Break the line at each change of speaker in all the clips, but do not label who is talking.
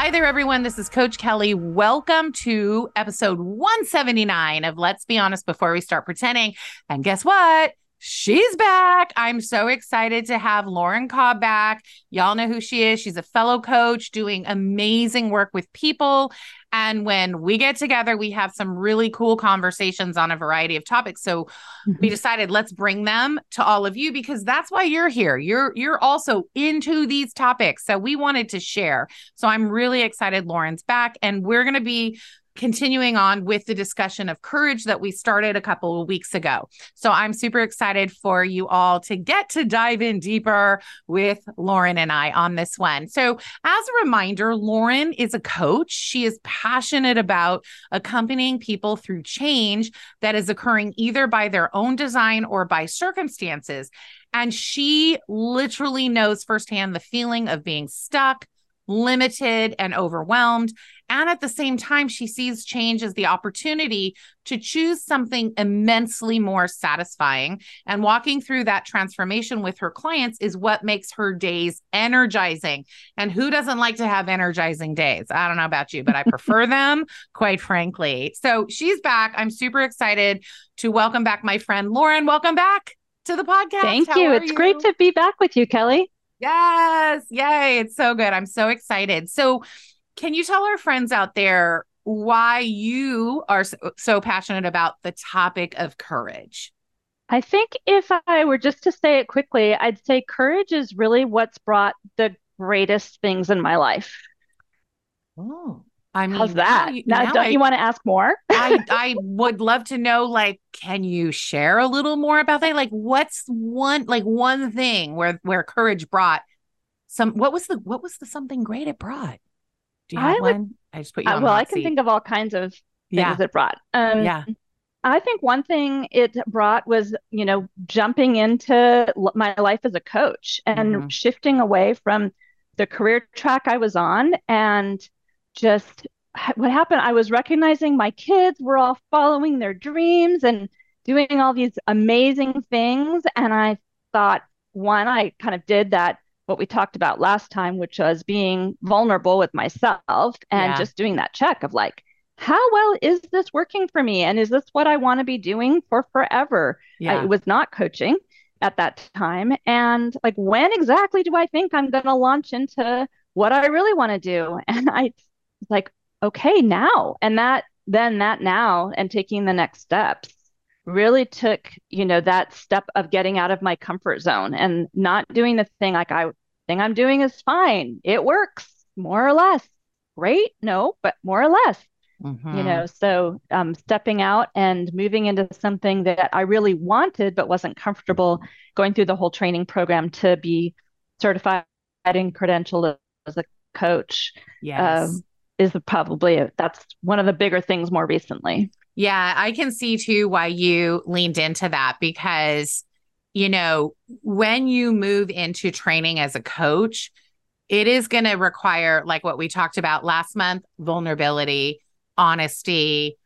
Hi there, everyone. This is Coach Kelly. Welcome to episode 179 of Let's Be Honest Before We Start Pretending. And guess what? She's back. I'm so excited to have Lauren Cobb back. Y'all know who she is. She's a fellow coach doing amazing work with people. And when we get together, we have some really cool conversations on a variety of topics. So mm-hmm. we decided let's bring them to all of you because that's why you're here. You're you're also into these topics. So we wanted to share. So I'm really excited Lauren's back and we're going to be continuing on with the discussion of courage that we started a couple of weeks ago. So I'm super excited for you all to get to dive in deeper with Lauren and I on this one. So, as a reminder, Lauren is a coach. She is passionate about accompanying people through change that is occurring either by their own design or by circumstances. And she literally knows firsthand the feeling of being stuck, limited, and overwhelmed. And at the same time, she sees change as the opportunity to choose something immensely more satisfying. And walking through that transformation with her clients is what makes her days energizing. And who doesn't like to have energizing days? I don't know about you, but I prefer them, quite frankly. So she's back. I'm super excited to welcome back my friend Lauren. Welcome back to the podcast.
Thank How you. It's you? great to be back with you, Kelly.
Yes. Yay. It's so good. I'm so excited. So, can you tell our friends out there why you are so, so passionate about the topic of courage?
I think if I were just to say it quickly, I'd say courage is really what's brought the greatest things in my life.
Oh, I mean,
how's that? Now, now don't I, you want to ask more?
I I would love to know. Like, can you share a little more about that? Like, what's one like one thing where where courage brought some? What was the what was the something great it brought? Do you have I would, one? I just put you uh, on.
well, I
can
seat. think of all kinds of things
yeah.
it brought. Um,
yeah.
I think one thing it brought was, you know, jumping into my life as a coach and mm-hmm. shifting away from the career track I was on and just what happened. I was recognizing my kids were all following their dreams and doing all these amazing things. And I thought, one, I kind of did that what we talked about last time, which was being vulnerable with myself and yeah. just doing that check of like, how well is this working for me? And is this what I want to be doing for forever? Yeah. I, it was not coaching at that time. And like, when exactly do I think I'm going to launch into what I really want to do? And I was like, okay, now. And that, then that now and taking the next steps really took, you know, that step of getting out of my comfort zone and not doing the thing like I thing I'm doing is fine. It works more or less. Great. No, but more or less. Mm-hmm. You know, so um, stepping out and moving into something that I really wanted but wasn't comfortable going through the whole training program to be certified and credentialed as a coach.
Yes. Um,
is probably a, that's one of the bigger things more recently.
Yeah, I can see too why you leaned into that because you know, when you move into training as a coach, it is going to require, like what we talked about last month, vulnerability, honesty,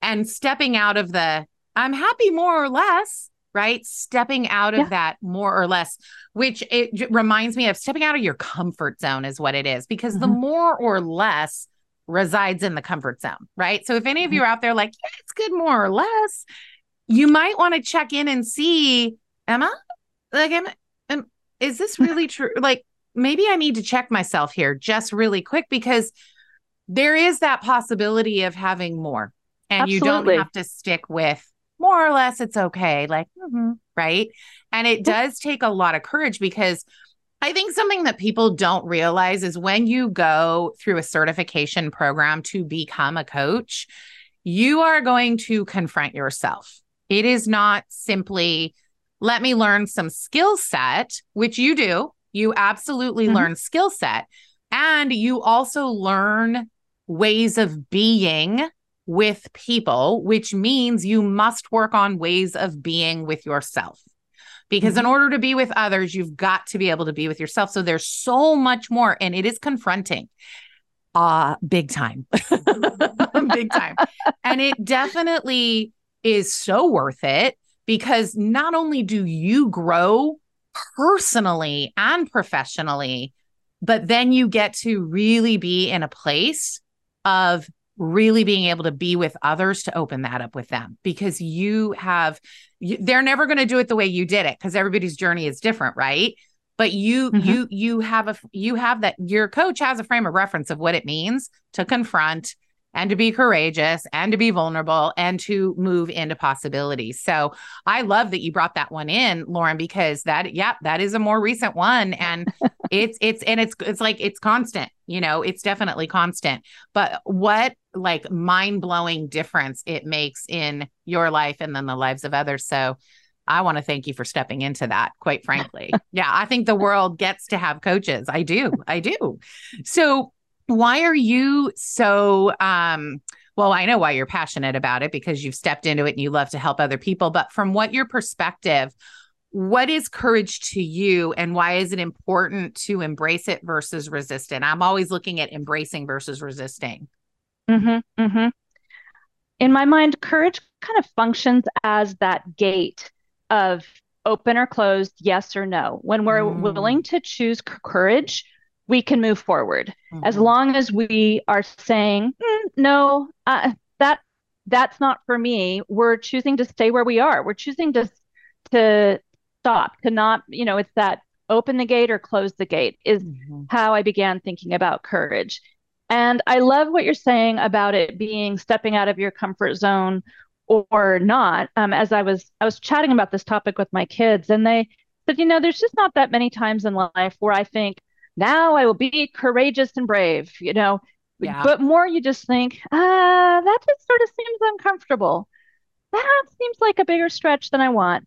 and stepping out of the I'm happy more or less, right? Stepping out of yeah. that more or less, which it reminds me of stepping out of your comfort zone, is what it is, because mm-hmm. the more or less resides in the comfort zone, right? So if any of mm-hmm. you are out there like, yeah, it's good more or less, you might want to check in and see I like am, am is this really true? Like maybe I need to check myself here just really quick because there is that possibility of having more and Absolutely. you don't have to stick with more or less it's okay like mm-hmm, right? And it does take a lot of courage because I think something that people don't realize is when you go through a certification program to become a coach, you are going to confront yourself. It is not simply, let me learn some skill set, which you do. You absolutely mm-hmm. learn skill set. And you also learn ways of being with people, which means you must work on ways of being with yourself because mm-hmm. in order to be with others, you've got to be able to be with yourself. So there's so much more, and it is confronting. Uh, big time. big time. And it definitely is so worth it because not only do you grow personally and professionally, but then you get to really be in a place of really being able to be with others to open that up with them because you have they're never going to do it the way you did it because everybody's journey is different right but you mm-hmm. you you have a you have that your coach has a frame of reference of what it means to confront and to be courageous and to be vulnerable and to move into possibilities. So I love that you brought that one in, Lauren, because that, yeah, that is a more recent one. And it's, it's, and it's, it's like, it's constant, you know, it's definitely constant. But what like mind blowing difference it makes in your life and then the lives of others. So I want to thank you for stepping into that, quite frankly. yeah, I think the world gets to have coaches. I do. I do. So why are you so um well, I know why you're passionate about it because you've stepped into it and you love to help other people. But from what your perspective, what is courage to you and why is it important to embrace it versus resist it? I'm always looking at embracing versus resisting.
Mm-hmm, mm-hmm. In my mind, courage kind of functions as that gate of open or closed, yes or no. When we're mm. willing to choose courage, we can move forward mm-hmm. as long as we are saying mm, no uh, that that's not for me we're choosing to stay where we are we're choosing to to stop to not you know it's that open the gate or close the gate is mm-hmm. how i began thinking about courage and i love what you're saying about it being stepping out of your comfort zone or not um, as i was i was chatting about this topic with my kids and they said you know there's just not that many times in life where i think now I will be courageous and brave, you know. Yeah. But more you just think, ah, that just sort of seems uncomfortable. That seems like a bigger stretch than I want.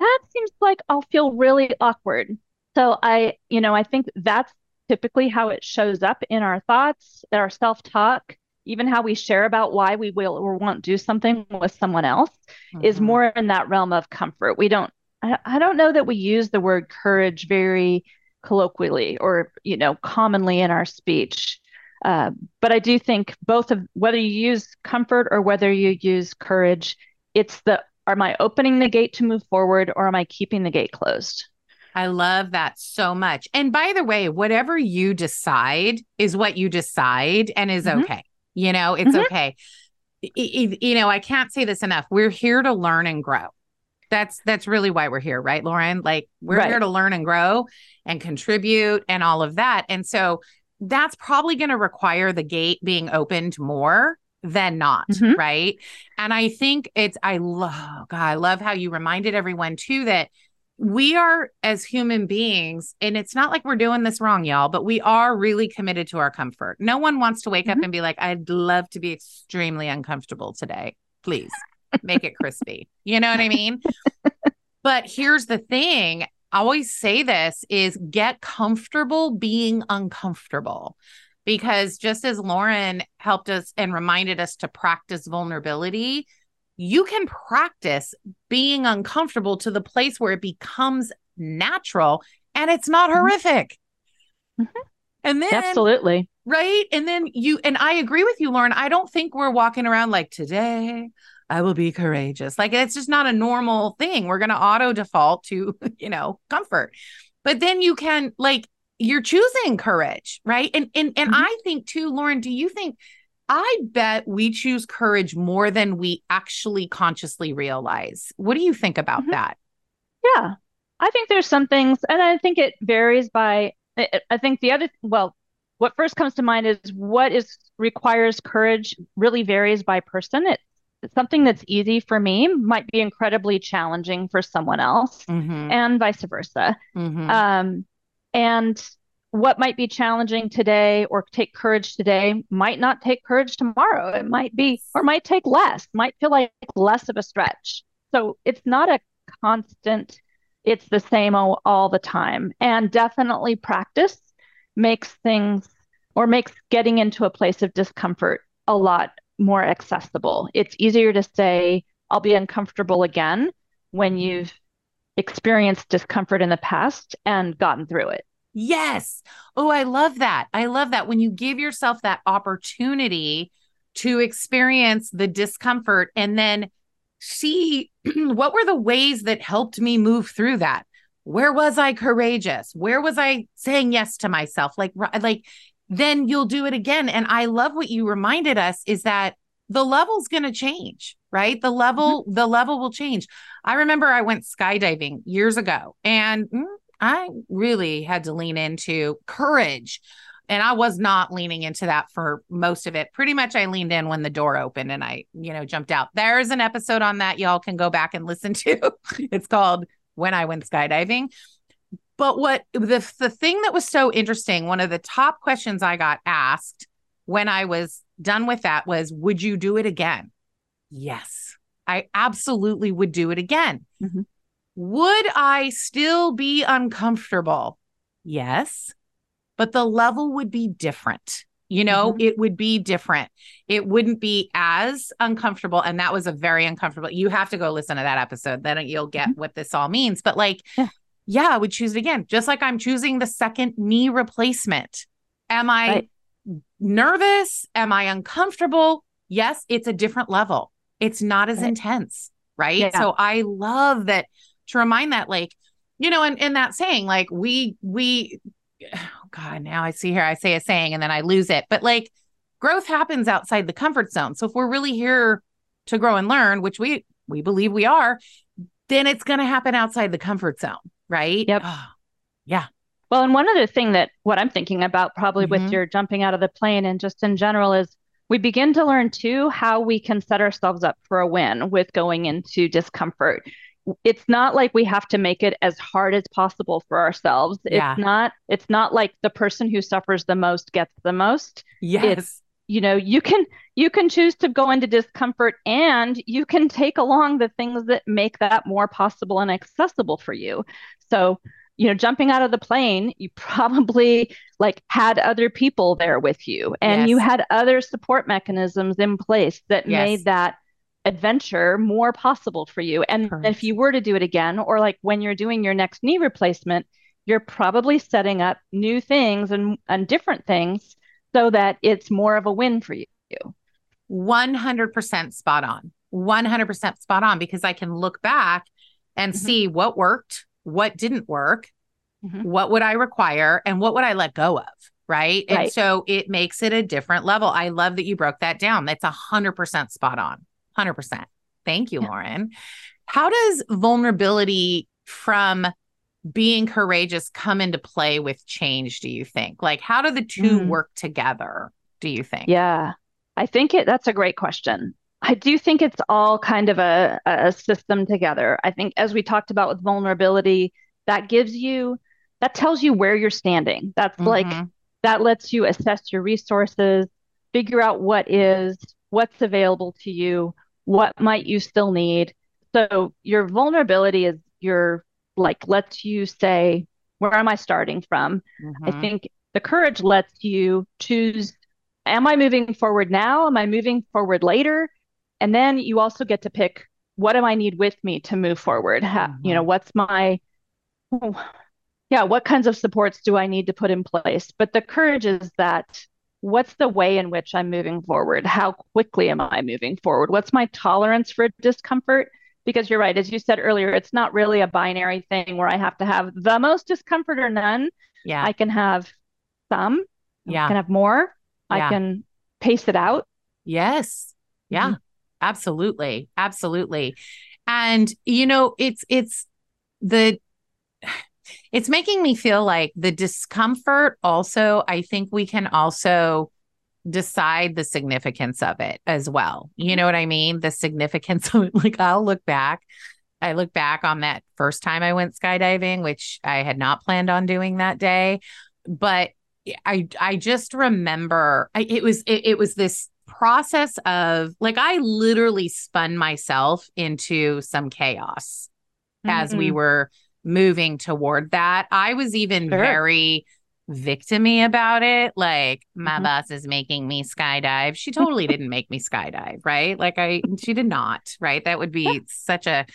That seems like I'll feel really awkward. So I, you know, I think that's typically how it shows up in our thoughts, our self-talk, even how we share about why we will or won't do something with someone else mm-hmm. is more in that realm of comfort. We don't I, I don't know that we use the word courage very colloquially or you know commonly in our speech uh, but i do think both of whether you use comfort or whether you use courage it's the am i opening the gate to move forward or am i keeping the gate closed
I love that so much. And by the way, whatever you decide is what you decide and is mm-hmm. okay. You know, it's mm-hmm. okay. You know, I can't say this enough. We're here to learn and grow that's that's really why we're here right lauren like we're right. here to learn and grow and contribute and all of that and so that's probably going to require the gate being opened more than not mm-hmm. right and i think it's i love god i love how you reminded everyone too that we are as human beings and it's not like we're doing this wrong y'all but we are really committed to our comfort no one wants to wake mm-hmm. up and be like i'd love to be extremely uncomfortable today please make it crispy. You know what I mean? but here's the thing I always say this is get comfortable being uncomfortable. Because just as Lauren helped us and reminded us to practice vulnerability, you can practice being uncomfortable to the place where it becomes natural and it's not mm-hmm. horrific.
Mm-hmm. And then absolutely
right. And then you and I agree with you, Lauren. I don't think we're walking around like today I will be courageous. Like it's just not a normal thing. We're going to auto default to, you know, comfort. But then you can like you're choosing courage, right? And and and mm-hmm. I think too, Lauren, do you think I bet we choose courage more than we actually consciously realize. What do you think about mm-hmm. that?
Yeah. I think there's some things and I think it varies by I think the other well what first comes to mind is what is requires courage really varies by person. It something that's easy for me might be incredibly challenging for someone else mm-hmm. and vice versa mm-hmm. um, and what might be challenging today or take courage today might not take courage tomorrow it might be or might take less might feel like less of a stretch so it's not a constant it's the same all, all the time and definitely practice makes things or makes getting into a place of discomfort a lot more accessible. It's easier to say, I'll be uncomfortable again when you've experienced discomfort in the past and gotten through it.
Yes. Oh, I love that. I love that when you give yourself that opportunity to experience the discomfort and then see what were the ways that helped me move through that. Where was I courageous? Where was I saying yes to myself? Like like then you'll do it again. And I love what you reminded us is that the level's going to change, right? The level, mm-hmm. the level will change. I remember I went skydiving years ago and mm, I really had to lean into courage. And I was not leaning into that for most of it. Pretty much I leaned in when the door opened and I, you know, jumped out. There's an episode on that y'all can go back and listen to. it's called When I Went Skydiving. But what the the thing that was so interesting, one of the top questions I got asked when I was done with that was, "Would you do it again?" Yes, I absolutely would do it again. Mm-hmm. Would I still be uncomfortable? Yes, but the level would be different. You know, mm-hmm. it would be different. It wouldn't be as uncomfortable. And that was a very uncomfortable. You have to go listen to that episode. Then you'll get mm-hmm. what this all means. But like, yeah yeah, I would choose it again. Just like I'm choosing the second knee replacement. Am I right. nervous? Am I uncomfortable? Yes, it's a different level. It's not as right. intense. Right. Yeah. So I love that to remind that, like, you know, and, and that saying, like, we, we, oh God, now I see here, I say a saying and then I lose it. But like, growth happens outside the comfort zone. So if we're really here to grow and learn, which we, we believe we are, then it's going to happen outside the comfort zone right?
Yep.
yeah.
Well, and one other thing that what I'm thinking about probably mm-hmm. with your jumping out of the plane and just in general is we begin to learn too how we can set ourselves up for a win with going into discomfort. It's not like we have to make it as hard as possible for ourselves. Yeah. It's not it's not like the person who suffers the most gets the most.
Yes.
It's you know you can you can choose to go into discomfort and you can take along the things that make that more possible and accessible for you so you know jumping out of the plane you probably like had other people there with you and yes. you had other support mechanisms in place that yes. made that adventure more possible for you and Correct. if you were to do it again or like when you're doing your next knee replacement you're probably setting up new things and, and different things so that it's more of a win for you.
100% spot on. 100% spot on because I can look back and mm-hmm. see what worked, what didn't work, mm-hmm. what would I require, and what would I let go of. Right? right. And so it makes it a different level. I love that you broke that down. That's 100% spot on. 100%. Thank you, yeah. Lauren. How does vulnerability from being courageous come into play with change do you think? Like how do the two mm. work together do you think?
Yeah. I think it that's a great question. I do think it's all kind of a, a system together. I think as we talked about with vulnerability that gives you that tells you where you're standing. That's mm-hmm. like that lets you assess your resources figure out what is what's available to you what might you still need. So your vulnerability is your like lets you say where am i starting from? Mm-hmm. i think the courage lets you choose am i moving forward now? Am i moving forward later? And then you also get to pick what do i need with me to move forward? Mm-hmm. you know what's my yeah what kinds of supports do i need to put in place? But the courage is that what's the way in which i'm moving forward? How quickly am i moving forward? What's my tolerance for discomfort because you're right as you said earlier it's not really a binary thing where i have to have the most discomfort or none.
Yeah.
I can have some. Yeah. i can have more. Yeah. i can pace it out.
Yes. Yeah. Mm-hmm. absolutely. Absolutely. And you know it's it's the it's making me feel like the discomfort also i think we can also decide the significance of it as well. You know what I mean? The significance of it. Like I'll look back. I look back on that first time I went skydiving, which I had not planned on doing that day, but I I just remember I, it was it, it was this process of like I literally spun myself into some chaos mm-hmm. as we mm-hmm. were moving toward that. I was even sure. very victimy about it. Like my mm-hmm. boss is making me skydive. She totally didn't make me skydive, right? Like I she did not, right? That would be such a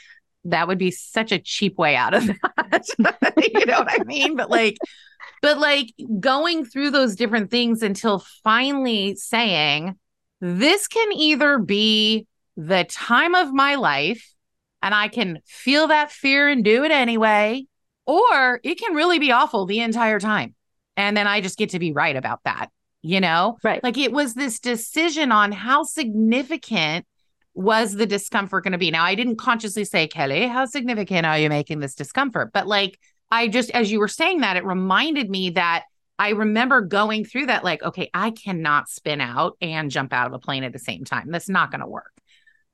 that would be such a cheap way out of that. you know what I mean? But like but like going through those different things until finally saying this can either be the time of my life and I can feel that fear and do it anyway, or it can really be awful the entire time. And then I just get to be right about that, you know?
Right.
Like it was this decision on how significant was the discomfort going to be. Now, I didn't consciously say, Kelly, how significant are you making this discomfort? But like, I just, as you were saying that, it reminded me that I remember going through that, like, okay, I cannot spin out and jump out of a plane at the same time. That's not going to work.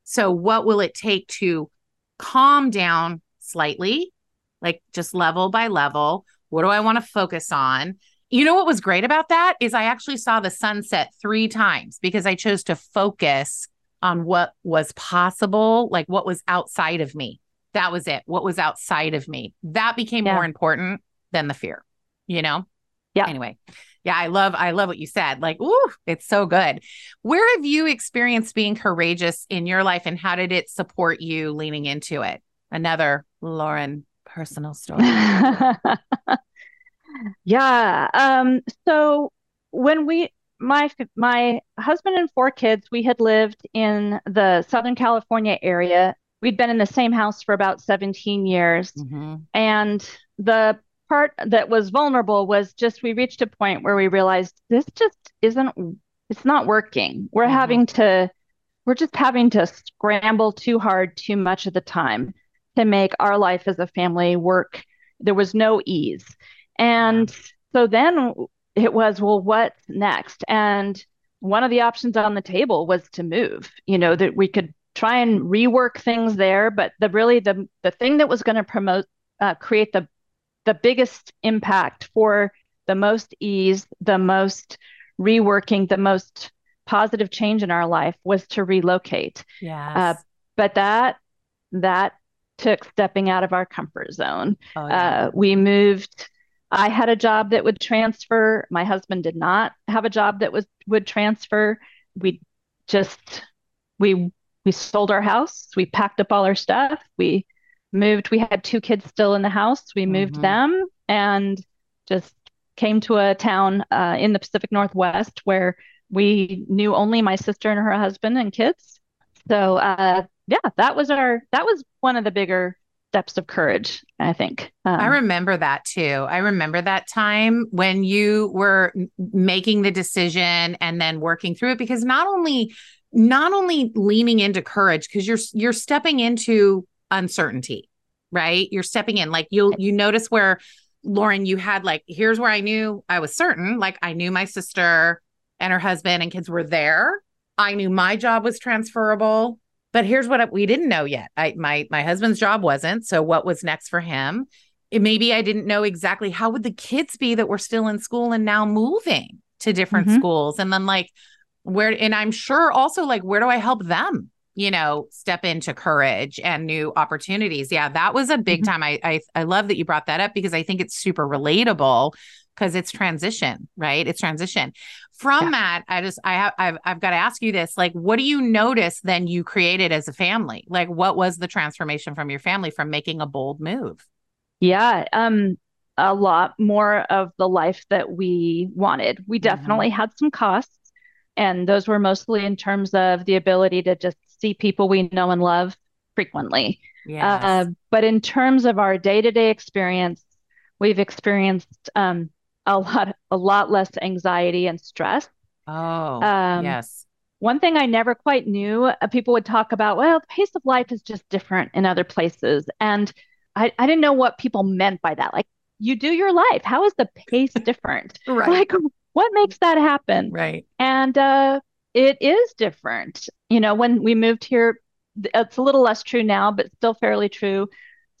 So, what will it take to calm down slightly, like just level by level? What do I want to focus on? You know what was great about that is I actually saw the sunset three times because I chose to focus on what was possible, like what was outside of me. That was it. What was outside of me. That became yeah. more important than the fear, you know?
Yeah.
Anyway. Yeah, I love I love what you said. Like, ooh, it's so good. Where have you experienced being courageous in your life and how did it support you leaning into it? Another Lauren personal story.
yeah. Um so when we my my husband and four kids, we had lived in the Southern California area. We'd been in the same house for about 17 years. Mm-hmm. And the part that was vulnerable was just we reached a point where we realized this just isn't it's not working we're mm-hmm. having to we're just having to scramble too hard too much of the time to make our life as a family work there was no ease and so then it was well what's next and one of the options on the table was to move you know that we could try and rework things there but the really the the thing that was going to promote uh, create the the biggest impact for the most ease, the most reworking, the most positive change in our life was to relocate.
Yeah. Uh,
but that that took stepping out of our comfort zone. Oh, yeah. uh, we moved. I had a job that would transfer. My husband did not have a job that was would transfer. We just we we sold our house. We packed up all our stuff. We moved. We had two kids still in the house. We moved mm-hmm. them and just came to a town uh, in the Pacific Northwest where we knew only my sister and her husband and kids. So uh, yeah, that was our that was one of the bigger steps of courage, I think.
Um, I remember that too. I remember that time when you were making the decision and then working through it because not only not only leaning into courage because you're you're stepping into uncertainty, right? You're stepping in. Like you'll you notice where Lauren, you had like, here's where I knew I was certain. Like I knew my sister and her husband and kids were there. I knew my job was transferable. But here's what we didn't know yet. I my my husband's job wasn't. So what was next for him? It, maybe I didn't know exactly how would the kids be that were still in school and now moving to different mm-hmm. schools. And then like where and I'm sure also like where do I help them? you know, step into courage and new opportunities. Yeah, that was a big mm-hmm. time. I, I I love that you brought that up because I think it's super relatable because it's transition, right? It's transition. From yeah. that, I just I have I've I've got to ask you this. Like, what do you notice then you created as a family? Like, what was the transformation from your family from making a bold move?
Yeah. Um a lot more of the life that we wanted. We mm-hmm. definitely mm-hmm. had some costs and those were mostly in terms of the ability to just see people we know and love frequently. Yes. Uh, but in terms of our day to day experience, we've experienced um, a lot, a lot less anxiety and stress.
Oh, um, yes.
One thing I never quite knew, uh, people would talk about, well, the pace of life is just different in other places. And I, I didn't know what people meant by that. Like, you do your life. How is the pace different?
right.
Like, what makes that happen?
Right.
And uh, it is different. You know, when we moved here, it's a little less true now, but still fairly true.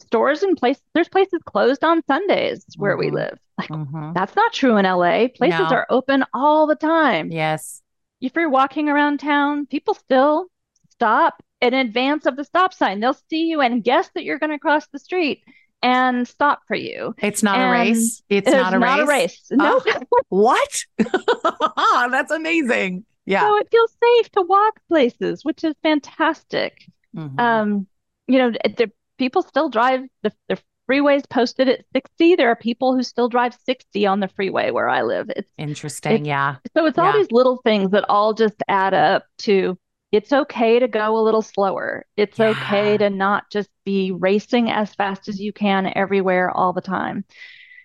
Stores and places, there's places closed on Sundays where mm-hmm. we live. Like, mm-hmm. That's not true in LA. Places no. are open all the time.
Yes.
If you're walking around town, people still stop in advance of the stop sign. They'll see you and guess that you're going to cross the street and stop for you.
It's not and a race. It's, it's not, a, not race.
a race. No.
Oh, what? That's amazing. Yeah.
So it feels safe to walk places, which is fantastic. Mm-hmm. Um, you know, the people still drive the, the freeways posted at 60. There are people who still drive 60 on the freeway where I live. It's
interesting. It's, yeah.
So it's
yeah.
all these little things that all just add up to it's okay to go a little slower. It's yeah. okay to not just be racing as fast as you can everywhere all the time.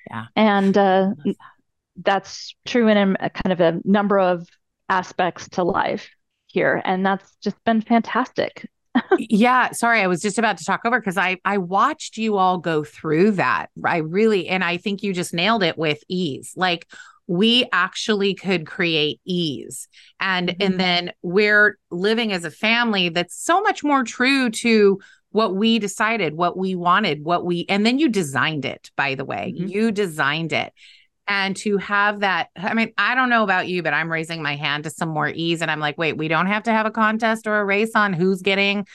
Yeah.
And uh, that. that's true in a kind of a number of aspects to life here. And that's just been fantastic.
Yeah, sorry, I was just about to talk over because I I watched you all go through that. I really and I think you just nailed it with ease. Like we actually could create ease and mm-hmm. and then we're living as a family that's so much more true to what we decided what we wanted what we and then you designed it by the way mm-hmm. you designed it and to have that i mean i don't know about you but i'm raising my hand to some more ease and i'm like wait we don't have to have a contest or a race on who's getting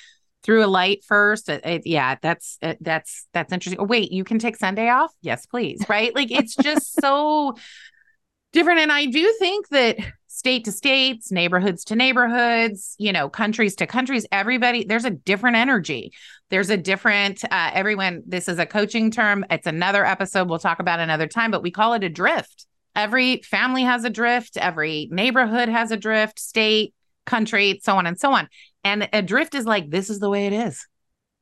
through a light first? It, it, yeah that's it, that's that's interesting. Oh, wait you can take sunday off? Yes please right? Like it's just so different. And I do think that state to states, neighborhoods to neighborhoods, you know, countries to countries, everybody, there's a different energy. There's a different, uh, everyone, this is a coaching term. It's another episode we'll talk about another time, but we call it a drift. Every family has a drift, every neighborhood has a drift, state, country, so on and so on. And a drift is like, this is the way it is.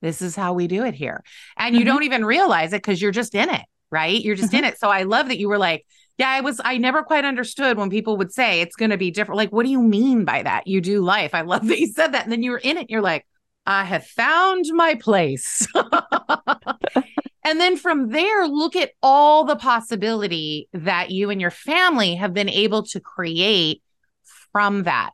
This is how we do it here. And you mm-hmm. don't even realize it because you're just in it, right? You're just mm-hmm. in it. So I love that you were like, yeah, I was, I never quite understood when people would say it's going to be different. Like, what do you mean by that? You do life. I love that you said that. And then you were in it. you're like, I have found my place. and then from there, look at all the possibility that you and your family have been able to create from that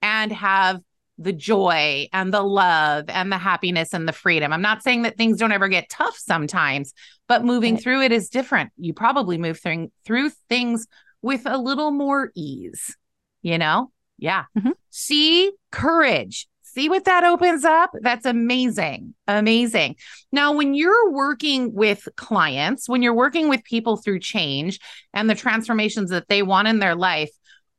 and have the joy and the love and the happiness and the freedom. I'm not saying that things don't ever get tough sometimes, but moving right. through it is different. You probably move through through things with a little more ease, you know? Yeah. Mm-hmm. See courage. See what that opens up? That's amazing. Amazing. Now, when you're working with clients, when you're working with people through change and the transformations that they want in their life,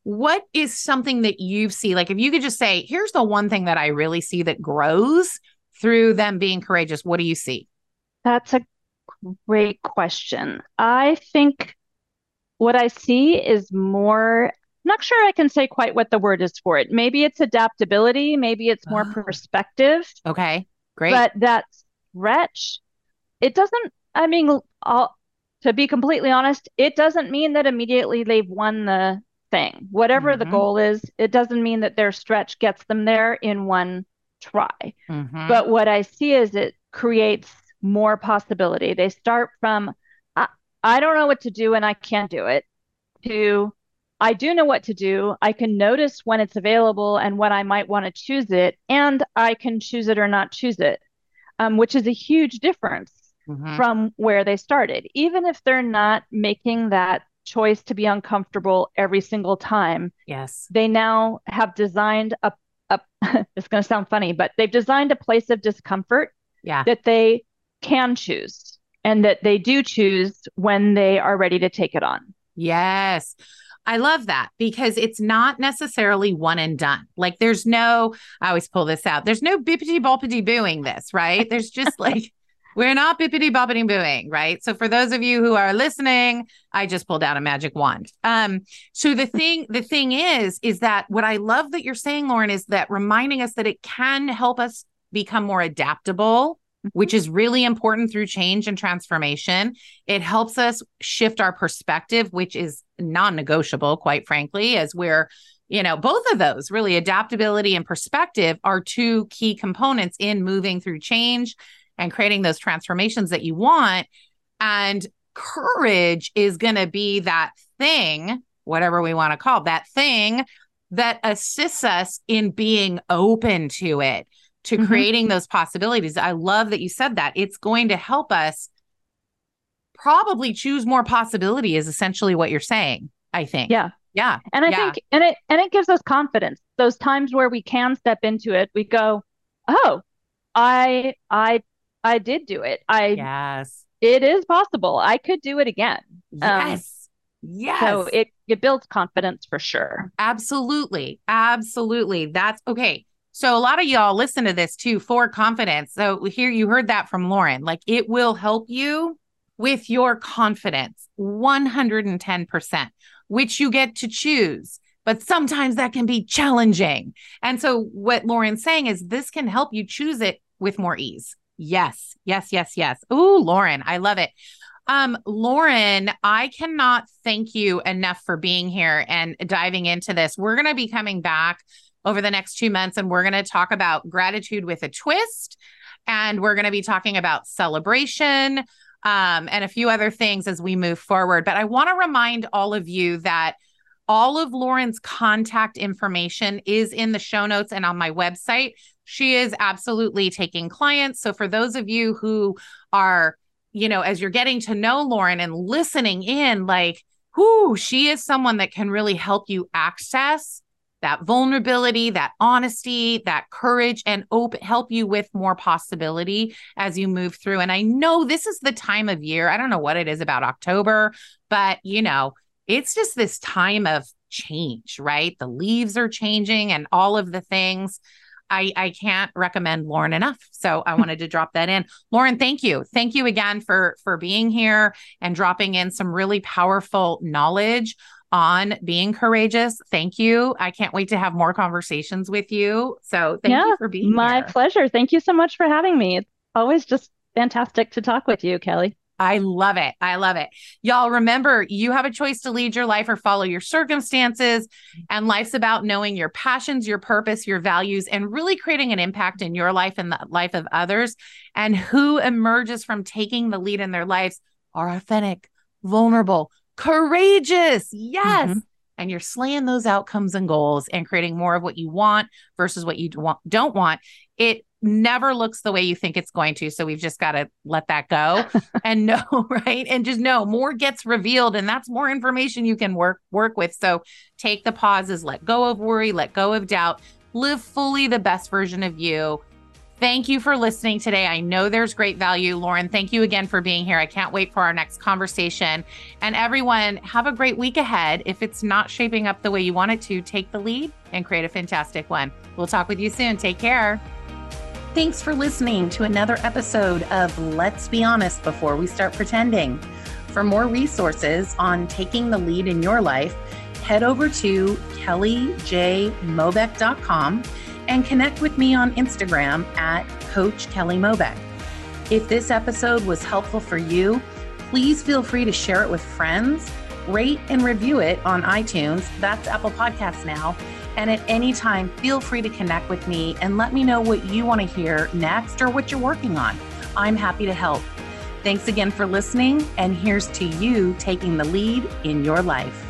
what is something that you see? Like, if you could just say, here's the one thing that I really see that grows through them being courageous, what do you see?
That's a great question. I think what I see is more, I'm not sure I can say quite what the word is for it. Maybe it's adaptability, maybe it's more oh. perspective.
Okay, great.
But that stretch, it doesn't, I mean, I'll, to be completely honest, it doesn't mean that immediately they've won the thing. Whatever mm-hmm. the goal is, it doesn't mean that their stretch gets them there in one try. Mm-hmm. But what I see is it creates more possibility. They start from, I, I don't know what to do and I can't do it, to, I do know what to do. I can notice when it's available and when I might want to choose it, and I can choose it or not choose it, um, which is a huge difference mm-hmm. from where they started. Even if they're not making that choice to be uncomfortable every single time.
Yes.
They now have designed a, a it's going to sound funny, but they've designed a place of discomfort
yeah.
that they can choose and that they do choose when they are ready to take it on.
Yes. I love that because it's not necessarily one and done. Like there's no, I always pull this out. There's no bippity boppity booing this, right? There's just like we're not bippity boppity booing, right? So for those of you who are listening, I just pulled out a magic wand. Um, so the thing, the thing is, is that what I love that you're saying, Lauren, is that reminding us that it can help us become more adaptable, which is really important through change and transformation. It helps us shift our perspective, which is non-negotiable, quite frankly, as we're you know both of those really adaptability and perspective are two key components in moving through change and creating those transformations that you want. And courage is going to be that thing whatever we want to call it, that thing that assists us in being open to it, to mm-hmm. creating those possibilities. I love that you said that. It's going to help us probably choose more possibility is essentially what you're saying, I think.
Yeah.
Yeah.
And I
yeah.
think and it and it gives us confidence. Those times where we can step into it, we go, "Oh, I I I did do it. I
Yes.
It is possible. I could do it again.
Yes. Um, yes.
So it it builds confidence for sure.
Absolutely. Absolutely. That's okay. So a lot of y'all listen to this too for confidence. So here you heard that from Lauren. Like it will help you with your confidence 110%, which you get to choose. But sometimes that can be challenging. And so what Lauren's saying is this can help you choose it with more ease. Yes, yes, yes, yes. Ooh, Lauren, I love it. Um, Lauren, I cannot thank you enough for being here and diving into this. We're going to be coming back over the next two months and we're going to talk about gratitude with a twist. And we're going to be talking about celebration um, and a few other things as we move forward. But I want to remind all of you that all of Lauren's contact information is in the show notes and on my website. She is absolutely taking clients. So for those of you who are you know, as you're getting to know Lauren and listening in, like, whoo, she is someone that can really help you access that vulnerability, that honesty, that courage, and open, help you with more possibility as you move through. And I know this is the time of year. I don't know what it is about October, but you know, it's just this time of change, right? The leaves are changing and all of the things. I, I can't recommend Lauren enough. So I wanted to drop that in. Lauren, thank you. Thank you again for for being here and dropping in some really powerful knowledge on being courageous. Thank you. I can't wait to have more conversations with you. So thank yeah, you for being here.
my
here.
pleasure. Thank you so much for having me. It's always just fantastic to talk with you, Kelly.
I love it. I love it. Y'all remember, you have a choice to lead your life or follow your circumstances. And life's about knowing your passions, your purpose, your values, and really creating an impact in your life and the life of others. And who emerges from taking the lead in their lives are authentic, vulnerable, courageous. Yes. Mm-hmm. And you're slaying those outcomes and goals and creating more of what you want versus what you don't want. It never looks the way you think it's going to. So we've just got to let that go and know, right? And just know more gets revealed and that's more information you can work work with. So take the pauses, let go of worry, let go of doubt, live fully the best version of you. Thank you for listening today. I know there's great value. Lauren, thank you again for being here. I can't wait for our next conversation. And everyone, have a great week ahead. If it's not shaping up the way you want it to, take the lead and create a fantastic one. We'll talk with you soon. Take care.
Thanks for listening to another episode of Let's Be Honest Before We Start Pretending. For more resources on taking the lead in your life, head over to kellyjmobeck.com and connect with me on Instagram at Coach Kelly Mobeck. If this episode was helpful for you, please feel free to share it with friends, rate and review it on iTunes. That's Apple Podcasts now and at any time, feel free to connect with me and let me know what you want to hear next or what you're working on. I'm happy to help. Thanks again for listening, and here's to you taking the lead in your life.